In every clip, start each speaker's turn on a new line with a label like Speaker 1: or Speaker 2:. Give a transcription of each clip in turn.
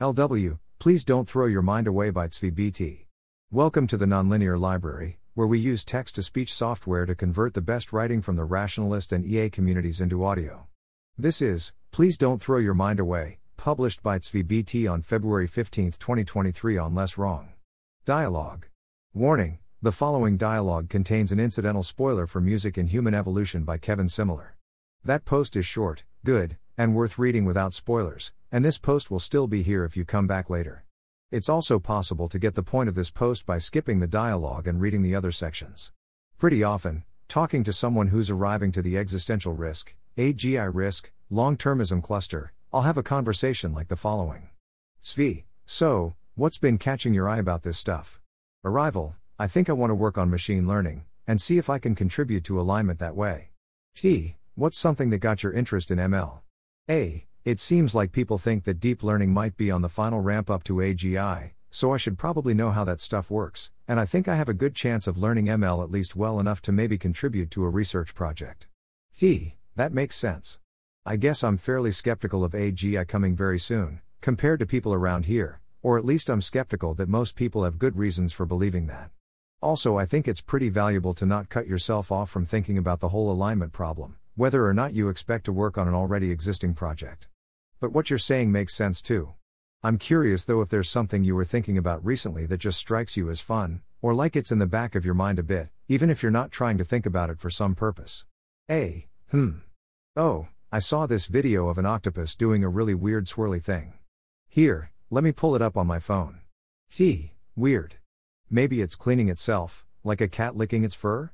Speaker 1: LW, please don't throw your mind away by BT. Welcome to the Nonlinear Library, where we use text to speech software to convert the best writing from the rationalist and EA communities into audio. This is, Please Don't Throw Your Mind Away, published by BT on February 15, 2023 on Less Wrong. Dialogue. Warning the following dialogue contains an incidental spoiler for Music in Human Evolution by Kevin Simler. That post is short, good, and worth reading without spoilers, and this post will still be here if you come back later. It's also possible to get the point of this post by skipping the dialogue and reading the other sections. Pretty often, talking to someone who's arriving to the existential risk, AGI risk, long termism cluster, I'll have a conversation like the following Tsvi, so, what's been catching your eye about this stuff? Arrival, I think I want to work on machine learning, and see if I can contribute to alignment that way. T. What's something that got your interest in ML? A. It seems like people think that deep learning might be on the final ramp up to AGI, so I should probably know how that stuff works, and I think I have a good chance of learning ML at least well enough to maybe contribute to a research project. T. That makes sense. I guess I'm fairly skeptical of AGI coming very soon, compared to people around here, or at least I'm skeptical that most people have good reasons for believing that. Also, I think it's pretty valuable to not cut yourself off from thinking about the whole alignment problem, whether or not you expect to work on an already existing project. But what you're saying makes sense too. I'm curious though if there's something you were thinking about recently that just strikes you as fun, or like it's in the back of your mind a bit, even if you're not trying to think about it for some purpose. A. Hmm. Oh, I saw this video of an octopus doing a really weird swirly thing. Here, let me pull it up on my phone. T. Weird. Maybe it's cleaning itself, like a cat licking its fur?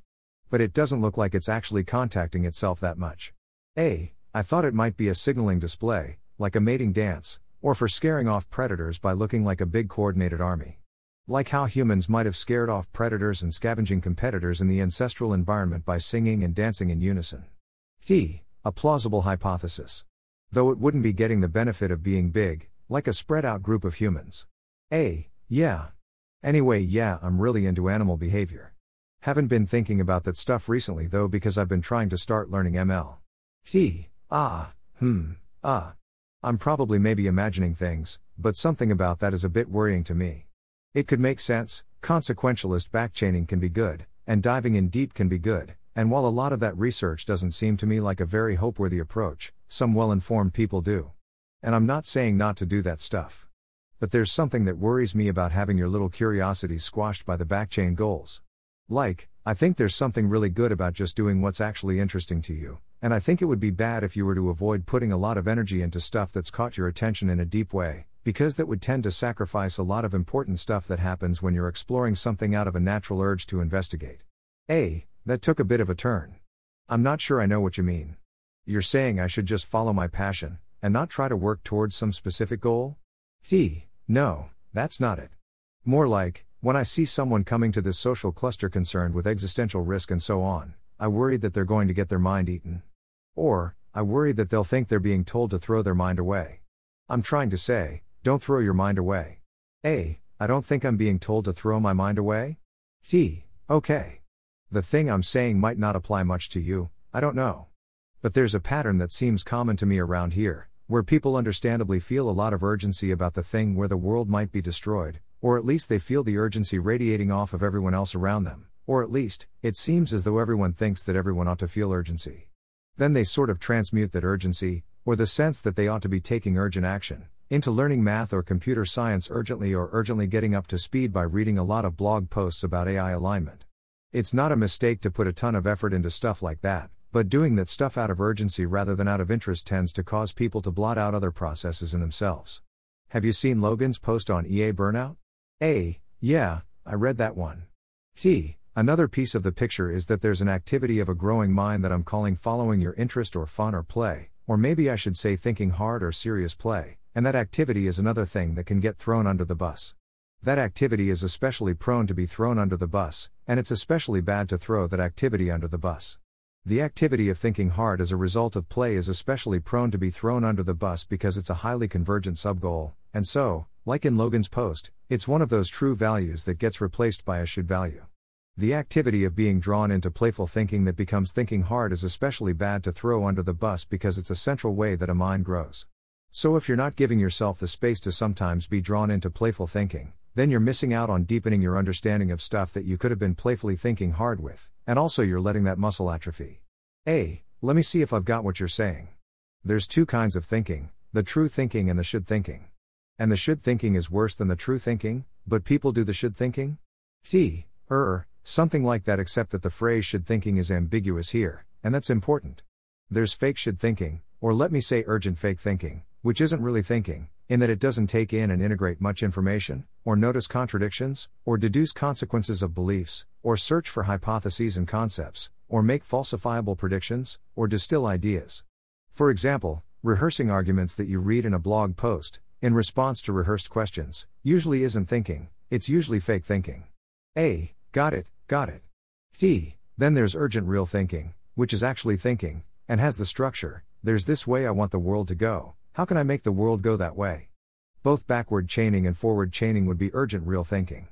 Speaker 1: But it doesn't look like it's actually contacting itself that much. A. I thought it might be a signaling display, like a mating dance, or for scaring off predators by looking like a big coordinated army. Like how humans might have scared off predators and scavenging competitors in the ancestral environment by singing and dancing in unison. T. A plausible hypothesis. Though it wouldn't be getting the benefit of being big, like a spread out group of humans. A. Yeah, Anyway, yeah, I'm really into animal behavior. Haven't been thinking about that stuff recently though because I've been trying to start learning ML. T. Ah, hmm, ah. I'm probably maybe imagining things, but something about that is a bit worrying to me. It could make sense, consequentialist backchaining can be good, and diving in deep can be good, and while a lot of that research doesn't seem to me like a very hope-worthy approach, some well-informed people do. And I'm not saying not to do that stuff. But there's something that worries me about having your little curiosities squashed by the backchain goals. Like, I think there's something really good about just doing what's actually interesting to you, and I think it would be bad if you were to avoid putting a lot of energy into stuff that's caught your attention in a deep way, because that would tend to sacrifice a lot of important stuff that happens when you're exploring something out of a natural urge to investigate. A. That took a bit of a turn. I'm not sure I know what you mean. You're saying I should just follow my passion, and not try to work towards some specific goal? T. No, that's not it. More like, when I see someone coming to this social cluster concerned with existential risk and so on, I worry that they're going to get their mind eaten. Or, I worry that they'll think they're being told to throw their mind away. I'm trying to say, don't throw your mind away. A. I don't think I'm being told to throw my mind away. T. Okay. The thing I'm saying might not apply much to you, I don't know. But there's a pattern that seems common to me around here, where people understandably feel a lot of urgency about the thing where the world might be destroyed, or at least they feel the urgency radiating off of everyone else around them, or at least, it seems as though everyone thinks that everyone ought to feel urgency. Then they sort of transmute that urgency, or the sense that they ought to be taking urgent action, into learning math or computer science urgently or urgently getting up to speed by reading a lot of blog posts about AI alignment. It's not a mistake to put a ton of effort into stuff like that, but doing that stuff out of urgency rather than out of interest tends to cause people to blot out other processes in themselves. Have you seen Logan's post on EA burnout? A. Yeah, I read that one. T. Another piece of the picture is that there's an activity of a growing mind that I'm calling following your interest or fun or play, or maybe I should say thinking hard or serious play, and that activity is another thing that can get thrown under the bus. That activity is especially prone to be thrown under the bus, and it's especially bad to throw that activity under the bus. The activity of thinking hard as a result of play is especially prone to be thrown under the bus because it's a highly convergent subgoal, and so, like in Logan's post, it's one of those true values that gets replaced by a should value. The activity of being drawn into playful thinking that becomes thinking hard is especially bad to throw under the bus because it's a central way that a mind grows. So if you're not giving yourself the space to sometimes be drawn into playful thinking, then you're missing out on deepening your understanding of stuff that you could have been playfully thinking hard with, and also you're letting that muscle atrophy. A. Let me see if I've got what you're saying. There's two kinds of thinking the true thinking and the should thinking. And the should thinking is worse than the true thinking, but people do the should thinking? T. Er, something like that, except that the phrase should thinking is ambiguous here, and that's important. There's fake should thinking, or let me say urgent fake thinking, which isn't really thinking, in that it doesn't take in and integrate much information, or notice contradictions, or deduce consequences of beliefs, or search for hypotheses and concepts, or make falsifiable predictions, or distill ideas. For example, rehearsing arguments that you read in a blog post, in response to rehearsed questions, usually isn't thinking, it's usually fake thinking. A. Got it, got it. T. Then there's urgent real thinking, which is actually thinking, and has the structure there's this way I want the world to go, how can I make the world go that way? Both backward chaining and forward chaining would be urgent real thinking.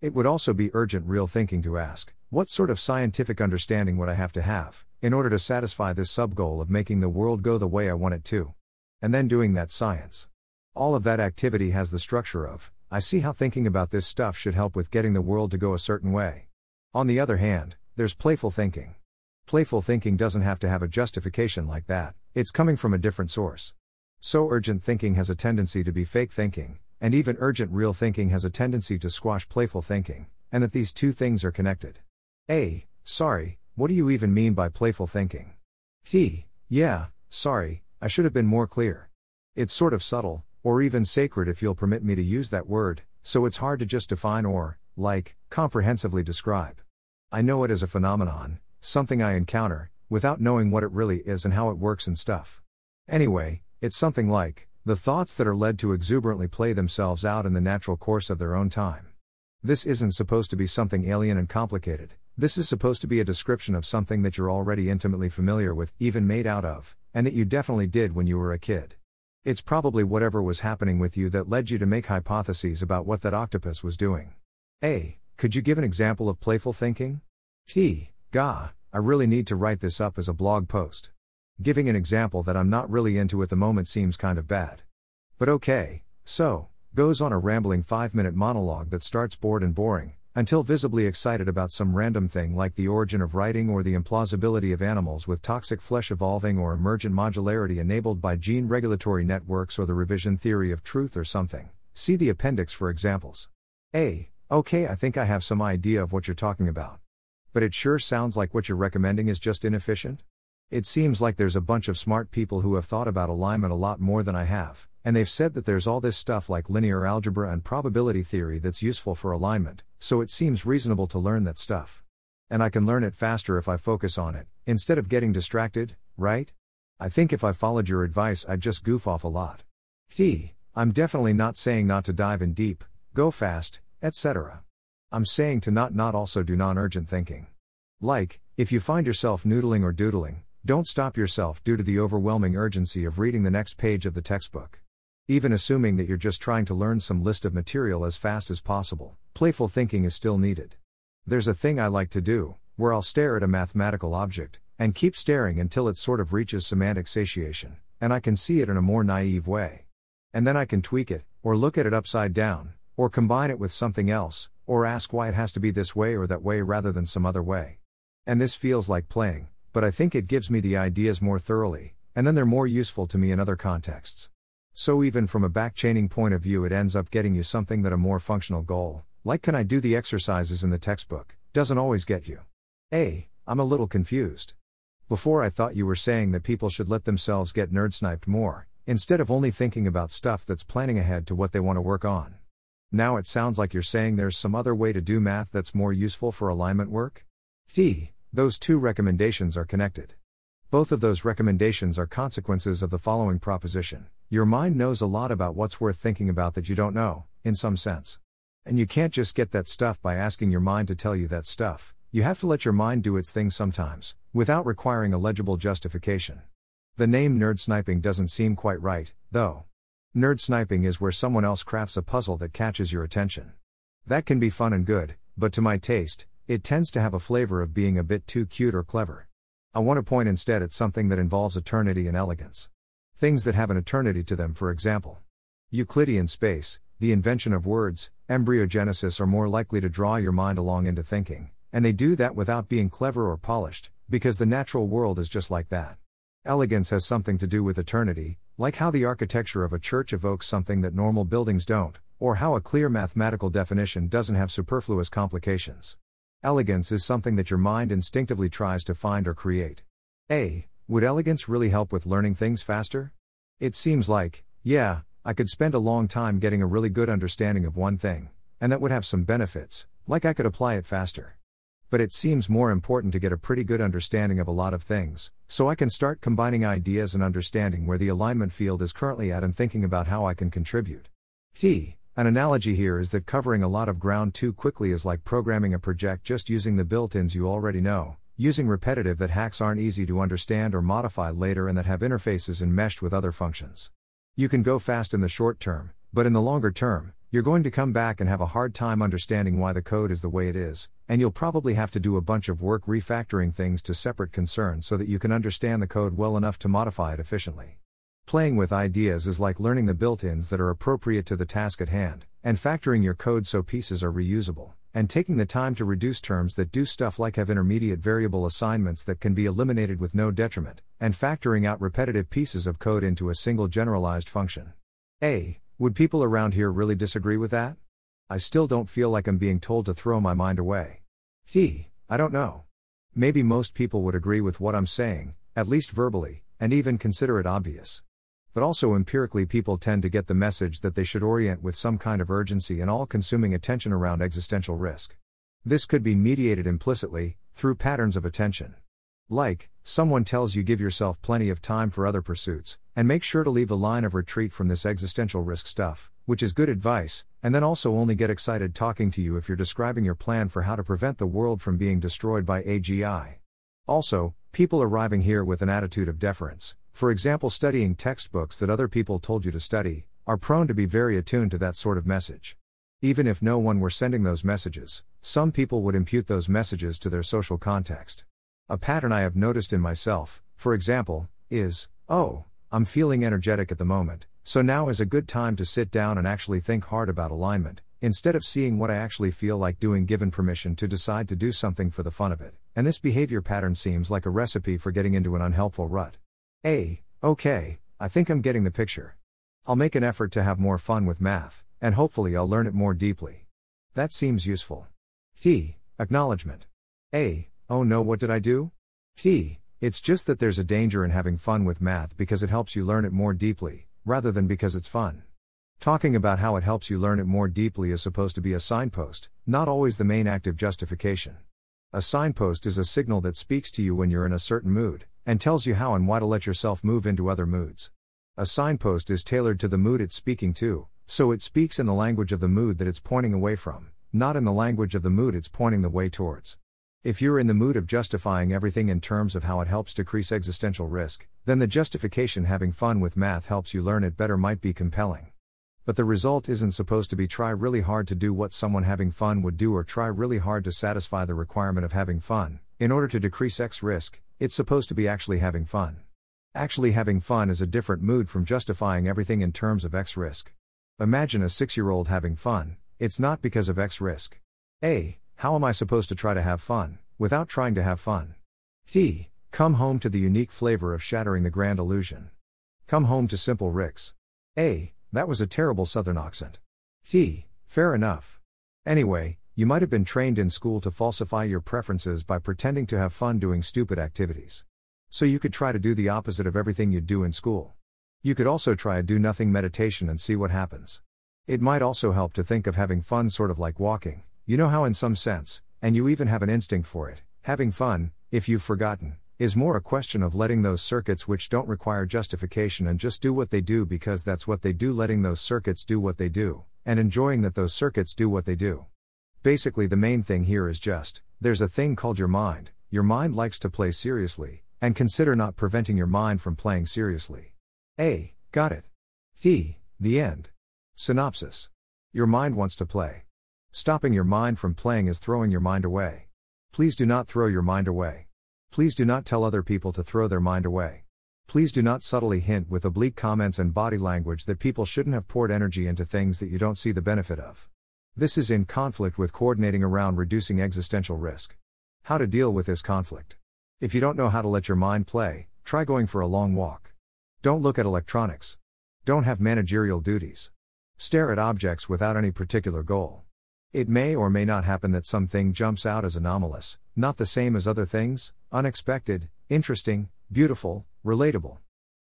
Speaker 1: It would also be urgent real thinking to ask, what sort of scientific understanding would I have to have, in order to satisfy this sub goal of making the world go the way I want it to? And then doing that science. All of that activity has the structure of, I see how thinking about this stuff should help with getting the world to go a certain way. On the other hand, there's playful thinking. Playful thinking doesn't have to have a justification like that, it's coming from a different source. So urgent thinking has a tendency to be fake thinking, and even urgent real thinking has a tendency to squash playful thinking, and that these two things are connected. A. Sorry, what do you even mean by playful thinking? T. Yeah, sorry, I should have been more clear. It's sort of subtle, or even sacred if you'll permit me to use that word, so it's hard to just define or, like, comprehensively describe. I know it as a phenomenon, something I encounter, without knowing what it really is and how it works and stuff. Anyway, it's something like, the thoughts that are led to exuberantly play themselves out in the natural course of their own time. This isn't supposed to be something alien and complicated, this is supposed to be a description of something that you're already intimately familiar with, even made out of, and that you definitely did when you were a kid. It's probably whatever was happening with you that led you to make hypotheses about what that octopus was doing. A. Could you give an example of playful thinking? T. Gah, I really need to write this up as a blog post. Giving an example that I'm not really into at the moment seems kind of bad. But okay, so, goes on a rambling 5 minute monologue that starts bored and boring, until visibly excited about some random thing like the origin of writing or the implausibility of animals with toxic flesh evolving or emergent modularity enabled by gene regulatory networks or the revision theory of truth or something. See the appendix for examples. A. Okay, I think I have some idea of what you're talking about. But it sure sounds like what you're recommending is just inefficient? It seems like there's a bunch of smart people who have thought about alignment a lot more than I have, and they've said that there's all this stuff like linear algebra and probability theory that's useful for alignment, so it seems reasonable to learn that stuff. And I can learn it faster if I focus on it, instead of getting distracted, right? I think if I followed your advice, I'd just goof off a lot. T. I'm definitely not saying not to dive in deep, go fast, etc. I'm saying to not not also do non urgent thinking. Like, if you find yourself noodling or doodling, don't stop yourself due to the overwhelming urgency of reading the next page of the textbook. Even assuming that you're just trying to learn some list of material as fast as possible, playful thinking is still needed. There's a thing I like to do, where I'll stare at a mathematical object, and keep staring until it sort of reaches semantic satiation, and I can see it in a more naive way. And then I can tweak it, or look at it upside down, or combine it with something else, or ask why it has to be this way or that way rather than some other way. And this feels like playing, but I think it gives me the ideas more thoroughly, and then they're more useful to me in other contexts. So, even from a backchaining point of view, it ends up getting you something that a more functional goal, like can I do the exercises in the textbook, doesn't always get you. A. I'm a little confused. Before I thought you were saying that people should let themselves get nerd sniped more, instead of only thinking about stuff that's planning ahead to what they want to work on. Now it sounds like you're saying there's some other way to do math that's more useful for alignment work? T. Those two recommendations are connected. Both of those recommendations are consequences of the following proposition Your mind knows a lot about what's worth thinking about that you don't know, in some sense. And you can't just get that stuff by asking your mind to tell you that stuff, you have to let your mind do its thing sometimes, without requiring a legible justification. The name nerd sniping doesn't seem quite right, though. Nerd sniping is where someone else crafts a puzzle that catches your attention. That can be fun and good, but to my taste, it tends to have a flavor of being a bit too cute or clever. I want to point instead at something that involves eternity and elegance. Things that have an eternity to them, for example. Euclidean space, the invention of words, embryogenesis are more likely to draw your mind along into thinking, and they do that without being clever or polished, because the natural world is just like that. Elegance has something to do with eternity, like how the architecture of a church evokes something that normal buildings don't, or how a clear mathematical definition doesn't have superfluous complications. Elegance is something that your mind instinctively tries to find or create. A. Would elegance really help with learning things faster? It seems like, yeah, I could spend a long time getting a really good understanding of one thing, and that would have some benefits, like I could apply it faster. But it seems more important to get a pretty good understanding of a lot of things, so I can start combining ideas and understanding where the alignment field is currently at and thinking about how I can contribute. T. An analogy here is that covering a lot of ground too quickly is like programming a project just using the built ins you already know, using repetitive that hacks aren't easy to understand or modify later and that have interfaces enmeshed with other functions. You can go fast in the short term, but in the longer term, you're going to come back and have a hard time understanding why the code is the way it is, and you'll probably have to do a bunch of work refactoring things to separate concerns so that you can understand the code well enough to modify it efficiently. Playing with ideas is like learning the built ins that are appropriate to the task at hand, and factoring your code so pieces are reusable, and taking the time to reduce terms that do stuff like have intermediate variable assignments that can be eliminated with no detriment, and factoring out repetitive pieces of code into a single generalized function. A. Would people around here really disagree with that? I still don't feel like I'm being told to throw my mind away. T. I don't know. Maybe most people would agree with what I'm saying, at least verbally, and even consider it obvious. But also empirically, people tend to get the message that they should orient with some kind of urgency and all consuming attention around existential risk. This could be mediated implicitly, through patterns of attention. Like, someone tells you give yourself plenty of time for other pursuits, and make sure to leave a line of retreat from this existential risk stuff, which is good advice, and then also only get excited talking to you if you're describing your plan for how to prevent the world from being destroyed by AGI. Also, people arriving here with an attitude of deference, for example, studying textbooks that other people told you to study, are prone to be very attuned to that sort of message. Even if no one were sending those messages, some people would impute those messages to their social context. A pattern I have noticed in myself, for example, is, oh, I'm feeling energetic at the moment, so now is a good time to sit down and actually think hard about alignment, instead of seeing what I actually feel like doing given permission to decide to do something for the fun of it. And this behavior pattern seems like a recipe for getting into an unhelpful rut. A. Okay, I think I'm getting the picture. I'll make an effort to have more fun with math, and hopefully I'll learn it more deeply. That seems useful. T. Acknowledgement. A. Oh no, what did I do? T. It's just that there's a danger in having fun with math because it helps you learn it more deeply, rather than because it's fun. Talking about how it helps you learn it more deeply is supposed to be a signpost, not always the main active justification. A signpost is a signal that speaks to you when you're in a certain mood, and tells you how and why to let yourself move into other moods. A signpost is tailored to the mood it's speaking to, so it speaks in the language of the mood that it's pointing away from, not in the language of the mood it's pointing the way towards. If you're in the mood of justifying everything in terms of how it helps decrease existential risk, then the justification having fun with math helps you learn it better might be compelling. But the result isn't supposed to be try really hard to do what someone having fun would do or try really hard to satisfy the requirement of having fun, in order to decrease X risk, it's supposed to be actually having fun. Actually having fun is a different mood from justifying everything in terms of X risk. Imagine a six year old having fun, it's not because of X risk. A. How am I supposed to try to have fun, without trying to have fun? T. Come home to the unique flavor of shattering the grand illusion. Come home to Simple Rick's. A. That was a terrible southern accent. T. Fair enough. Anyway, you might have been trained in school to falsify your preferences by pretending to have fun doing stupid activities. So you could try to do the opposite of everything you'd do in school. You could also try a do nothing meditation and see what happens. It might also help to think of having fun sort of like walking, you know how, in some sense, and you even have an instinct for it, having fun, if you've forgotten, is more a question of letting those circuits which don't require justification and just do what they do because that's what they do, letting those circuits do what they do, and enjoying that those circuits do what they do. Basically, the main thing here is just there's a thing called your mind, your mind likes to play seriously, and consider not preventing your mind from playing seriously. A. Got it. T. The end. Synopsis. Your mind wants to play. Stopping your mind from playing is throwing your mind away. Please do not throw your mind away. Please do not tell other people to throw their mind away. Please do not subtly hint with oblique comments and body language that people shouldn't have poured energy into things that you don't see the benefit of. This is in conflict with coordinating around reducing existential risk. How to deal with this conflict. If you don't know how to let your mind play, try going for a long walk. Don't look at electronics. Don't have managerial duties. Stare at objects without any particular goal. It may or may not happen that something jumps out as anomalous, not the same as other things, unexpected, interesting, beautiful, relatable.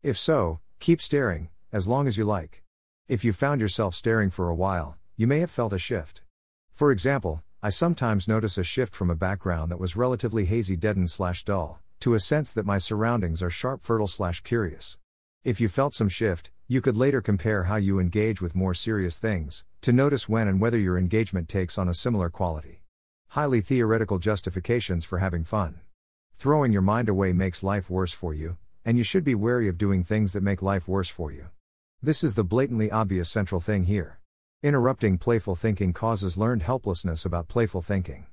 Speaker 1: If so, keep staring, as long as you like. If you found yourself staring for a while, you may have felt a shift. For example, I sometimes notice a shift from a background that was relatively hazy, deadened slash dull, to a sense that my surroundings are sharp, fertile slash curious. If you felt some shift, you could later compare how you engage with more serious things, to notice when and whether your engagement takes on a similar quality. Highly theoretical justifications for having fun. Throwing your mind away makes life worse for you, and you should be wary of doing things that make life worse for you. This is the blatantly obvious central thing here. Interrupting playful thinking causes learned helplessness about playful thinking.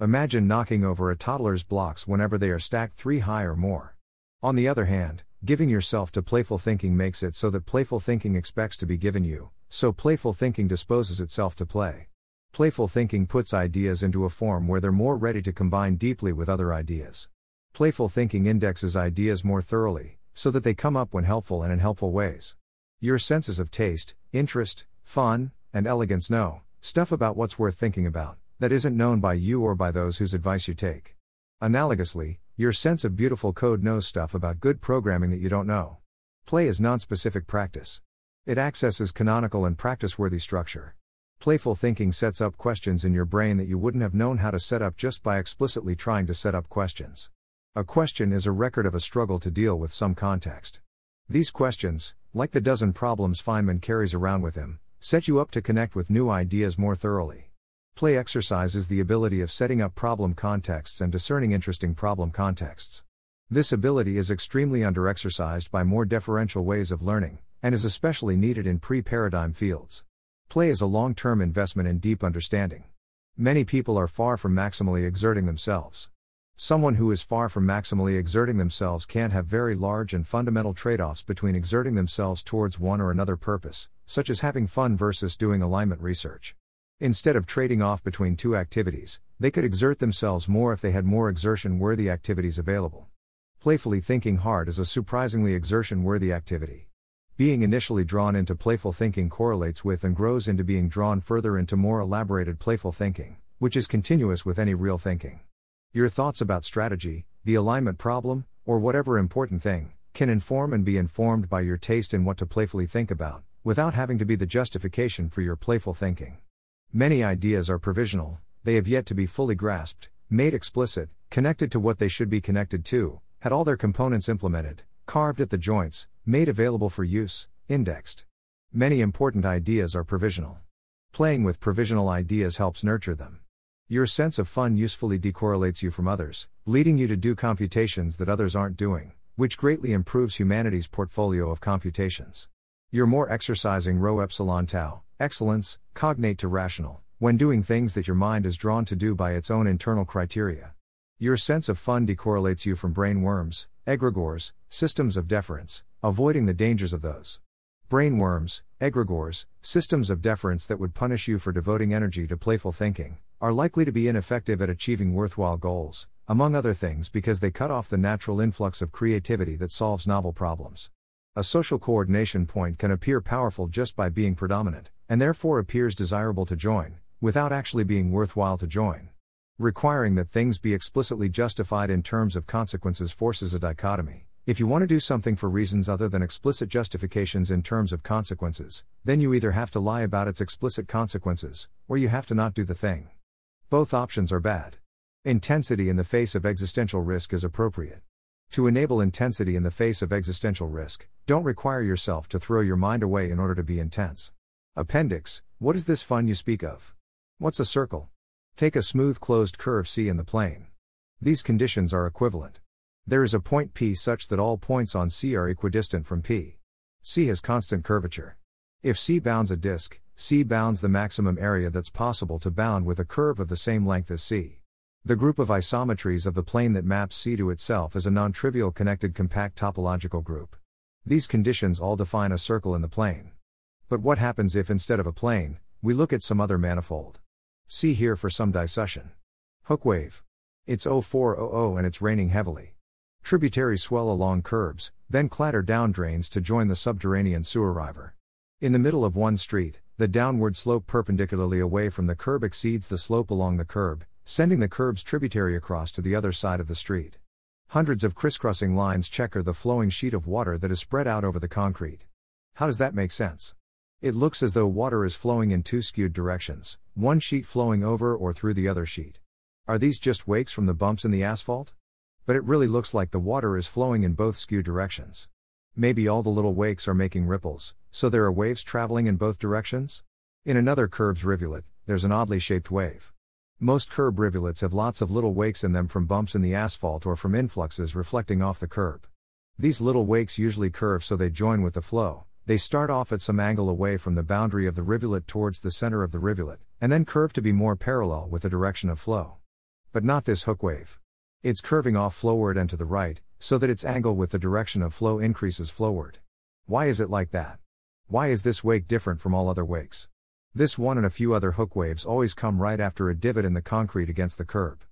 Speaker 1: Imagine knocking over a toddler's blocks whenever they are stacked three high or more. On the other hand, Giving yourself to playful thinking makes it so that playful thinking expects to be given you, so playful thinking disposes itself to play. Playful thinking puts ideas into a form where they're more ready to combine deeply with other ideas. Playful thinking indexes ideas more thoroughly, so that they come up when helpful and in helpful ways. Your senses of taste, interest, fun, and elegance know stuff about what's worth thinking about, that isn't known by you or by those whose advice you take. Analogously, your sense of beautiful code knows stuff about good programming that you don't know. Play is non-specific practice. It accesses canonical and practice-worthy structure. Playful thinking sets up questions in your brain that you wouldn't have known how to set up just by explicitly trying to set up questions. A question is a record of a struggle to deal with some context. These questions, like the dozen problems Feynman carries around with him, set you up to connect with new ideas more thoroughly. Play exercises the ability of setting up problem contexts and discerning interesting problem contexts. This ability is extremely underexercised by more deferential ways of learning, and is especially needed in pre paradigm fields. Play is a long term investment in deep understanding. Many people are far from maximally exerting themselves. Someone who is far from maximally exerting themselves can't have very large and fundamental trade offs between exerting themselves towards one or another purpose, such as having fun versus doing alignment research. Instead of trading off between two activities, they could exert themselves more if they had more exertion worthy activities available. Playfully thinking hard is a surprisingly exertion worthy activity. Being initially drawn into playful thinking correlates with and grows into being drawn further into more elaborated playful thinking, which is continuous with any real thinking. Your thoughts about strategy, the alignment problem, or whatever important thing, can inform and be informed by your taste in what to playfully think about, without having to be the justification for your playful thinking. Many ideas are provisional, they have yet to be fully grasped, made explicit, connected to what they should be connected to, had all their components implemented, carved at the joints, made available for use, indexed. Many important ideas are provisional. Playing with provisional ideas helps nurture them. Your sense of fun usefully decorrelates you from others, leading you to do computations that others aren't doing, which greatly improves humanity's portfolio of computations. You're more exercising rho epsilon tau, excellence, cognate to rational, when doing things that your mind is drawn to do by its own internal criteria. Your sense of fun decorrelates you from brain worms, egregores, systems of deference, avoiding the dangers of those. Brain worms, egregores, systems of deference that would punish you for devoting energy to playful thinking, are likely to be ineffective at achieving worthwhile goals, among other things because they cut off the natural influx of creativity that solves novel problems. A social coordination point can appear powerful just by being predominant, and therefore appears desirable to join, without actually being worthwhile to join. Requiring that things be explicitly justified in terms of consequences forces a dichotomy. If you want to do something for reasons other than explicit justifications in terms of consequences, then you either have to lie about its explicit consequences, or you have to not do the thing. Both options are bad. Intensity in the face of existential risk is appropriate. To enable intensity in the face of existential risk, don't require yourself to throw your mind away in order to be intense. Appendix What is this fun you speak of? What's a circle? Take a smooth closed curve C in the plane. These conditions are equivalent. There is a point P such that all points on C are equidistant from P. C has constant curvature. If C bounds a disk, C bounds the maximum area that's possible to bound with a curve of the same length as C. The group of isometries of the plane that maps C to itself is a non trivial connected compact topological group. These conditions all define a circle in the plane. But what happens if instead of a plane, we look at some other manifold? See here for some discussion. Hook wave. It's 0400 and it's raining heavily. Tributaries swell along curbs, then clatter down drains to join the subterranean sewer river. In the middle of one street, the downward slope perpendicularly away from the curb exceeds the slope along the curb, sending the curb's tributary across to the other side of the street. Hundreds of crisscrossing lines checker the flowing sheet of water that is spread out over the concrete. How does that make sense? It looks as though water is flowing in two skewed directions, one sheet flowing over or through the other sheet. Are these just wakes from the bumps in the asphalt? But it really looks like the water is flowing in both skew directions. Maybe all the little wakes are making ripples, so there are waves traveling in both directions? In another curb's rivulet, there's an oddly shaped wave. Most curb rivulets have lots of little wakes in them from bumps in the asphalt or from influxes reflecting off the curb. These little wakes usually curve so they join with the flow. They start off at some angle away from the boundary of the rivulet towards the center of the rivulet, and then curve to be more parallel with the direction of flow. But not this hook wave. It's curving off flowward and to the right, so that its angle with the direction of flow increases flowward. Why is it like that? Why is this wake different from all other wakes? This one and a few other hook waves always come right after a divot in the concrete against the curb.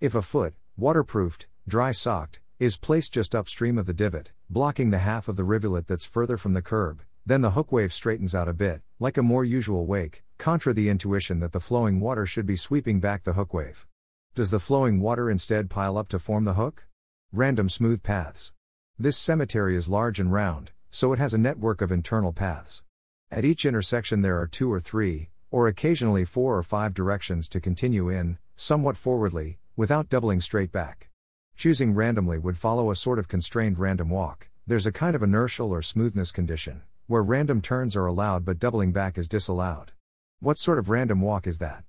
Speaker 1: If a foot, waterproofed, dry socked, is placed just upstream of the divot, blocking the half of the rivulet that's further from the curb, then the hook wave straightens out a bit, like a more usual wake, contra the intuition that the flowing water should be sweeping back the hook wave. Does the flowing water instead pile up to form the hook? Random smooth paths. This cemetery is large and round, so it has a network of internal paths. At each intersection there are two or three, or occasionally four or five directions to continue in, somewhat forwardly, without doubling straight back. Choosing randomly would follow a sort of constrained random walk. There's a kind of inertial or smoothness condition, where random turns are allowed but doubling back is disallowed. What sort of random walk is that?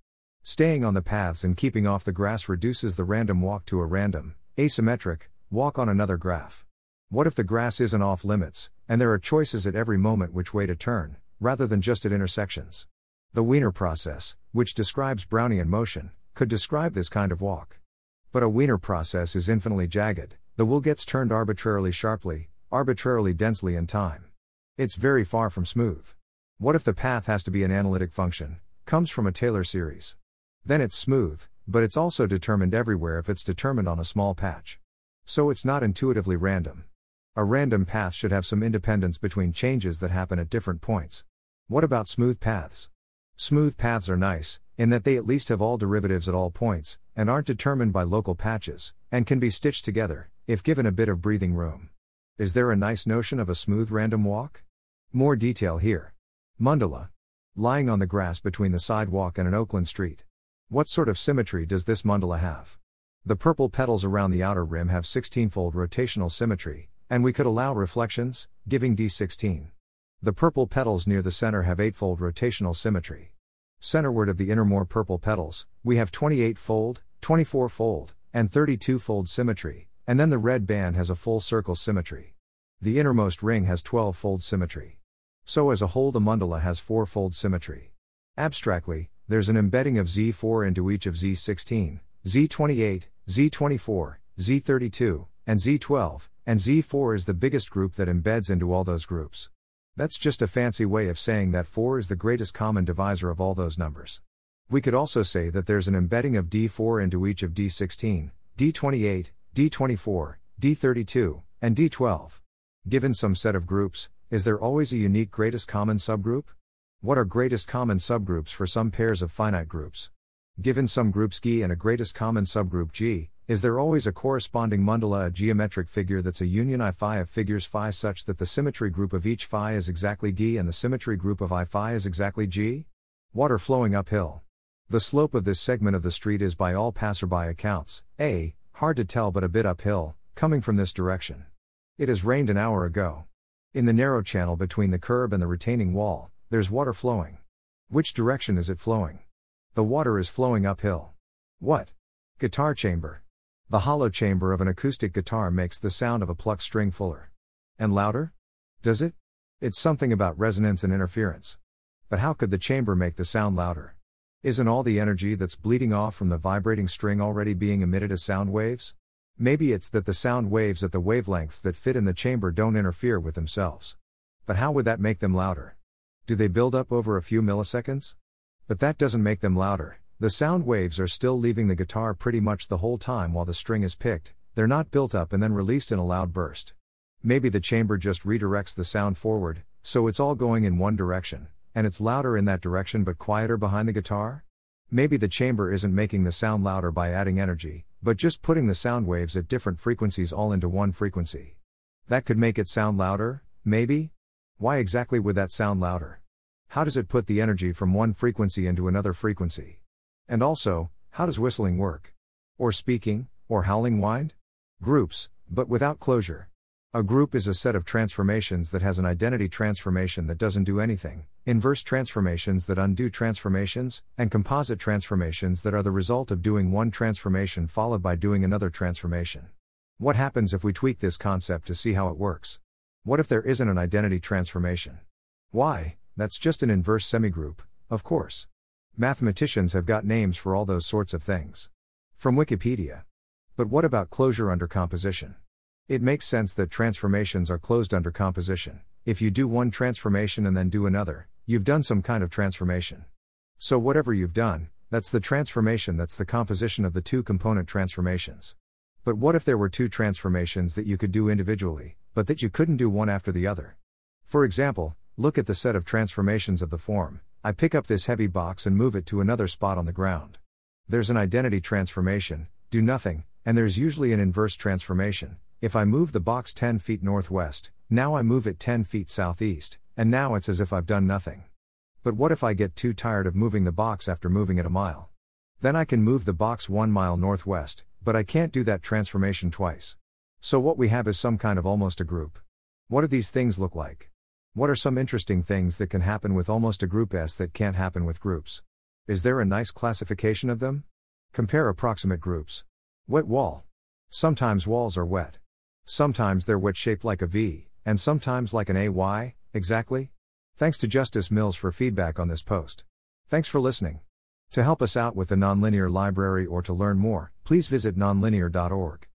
Speaker 1: Staying on the paths and keeping off the grass reduces the random walk to a random, asymmetric, walk on another graph. What if the grass isn't off limits, and there are choices at every moment which way to turn, rather than just at intersections? The Wiener process, which describes Brownian motion, could describe this kind of walk. But a Wiener process is infinitely jagged, the wheel gets turned arbitrarily sharply, arbitrarily densely in time. It's very far from smooth. What if the path has to be an analytic function, comes from a Taylor series? Then it's smooth, but it's also determined everywhere if it's determined on a small patch. So it's not intuitively random. A random path should have some independence between changes that happen at different points. What about smooth paths? Smooth paths are nice, in that they at least have all derivatives at all points, and aren't determined by local patches, and can be stitched together, if given a bit of breathing room. Is there a nice notion of a smooth random walk? More detail here. Mandala. Lying on the grass between the sidewalk and an Oakland street. What sort of symmetry does this mandala have? The purple petals around the outer rim have 16-fold rotational symmetry, and we could allow reflections, giving D16. The purple petals near the center have 8-fold rotational symmetry. Centerward of the inner more purple petals, we have 28-fold, 24-fold, and 32-fold symmetry, and then the red band has a full circle symmetry. The innermost ring has 12-fold symmetry. So as a whole the mandala has 4-fold symmetry. Abstractly, there's an embedding of Z4 into each of Z16, Z28, Z24, Z32, and Z12, and Z4 is the biggest group that embeds into all those groups. That's just a fancy way of saying that 4 is the greatest common divisor of all those numbers. We could also say that there's an embedding of D4 into each of D16, D28, D24, D32, and D12. Given some set of groups, is there always a unique greatest common subgroup? What are greatest common subgroups for some pairs of finite groups? Given some groups G and a greatest common subgroup G, is there always a corresponding mandala, a geometric figure that's a union I phi of figures phi such that the symmetry group of each phi is exactly G and the symmetry group of I phi is exactly G? Water flowing uphill. The slope of this segment of the street is by all passerby accounts, A, hard to tell but a bit uphill, coming from this direction. It has rained an hour ago. In the narrow channel between the curb and the retaining wall, there's water flowing. Which direction is it flowing? The water is flowing uphill. What? Guitar chamber. The hollow chamber of an acoustic guitar makes the sound of a plucked string fuller. And louder? Does it? It's something about resonance and interference. But how could the chamber make the sound louder? Isn't all the energy that's bleeding off from the vibrating string already being emitted as sound waves? Maybe it's that the sound waves at the wavelengths that fit in the chamber don't interfere with themselves. But how would that make them louder? Do they build up over a few milliseconds? But that doesn't make them louder. The sound waves are still leaving the guitar pretty much the whole time while the string is picked, they're not built up and then released in a loud burst. Maybe the chamber just redirects the sound forward, so it's all going in one direction, and it's louder in that direction but quieter behind the guitar? Maybe the chamber isn't making the sound louder by adding energy, but just putting the sound waves at different frequencies all into one frequency. That could make it sound louder, maybe? Why exactly would that sound louder? How does it put the energy from one frequency into another frequency? And also, how does whistling work? Or speaking, or howling wind? Groups, but without closure. A group is a set of transformations that has an identity transformation that doesn't do anything, inverse transformations that undo transformations, and composite transformations that are the result of doing one transformation followed by doing another transformation. What happens if we tweak this concept to see how it works? What if there isn't an identity transformation? Why, that's just an inverse semigroup, of course. Mathematicians have got names for all those sorts of things. From Wikipedia. But what about closure under composition? It makes sense that transformations are closed under composition. If you do one transformation and then do another, you've done some kind of transformation. So, whatever you've done, that's the transformation that's the composition of the two component transformations. But what if there were two transformations that you could do individually, but that you couldn't do one after the other? For example, look at the set of transformations of the form I pick up this heavy box and move it to another spot on the ground. There's an identity transformation, do nothing, and there's usually an inverse transformation, if I move the box 10 feet northwest, now I move it 10 feet southeast, and now it's as if I've done nothing. But what if I get too tired of moving the box after moving it a mile? Then I can move the box 1 mile northwest, but I can't do that transformation twice. So what we have is some kind of almost a group. What do these things look like? What are some interesting things that can happen with almost a group S that can't happen with groups? Is there a nice classification of them? Compare approximate groups. Wet wall. Sometimes walls are wet. Sometimes they're wet shaped like a V, and sometimes like an AY, exactly? Thanks to Justice Mills for feedback on this post. Thanks for listening. To help us out with the Nonlinear Library or to learn more, please visit nonlinear.org.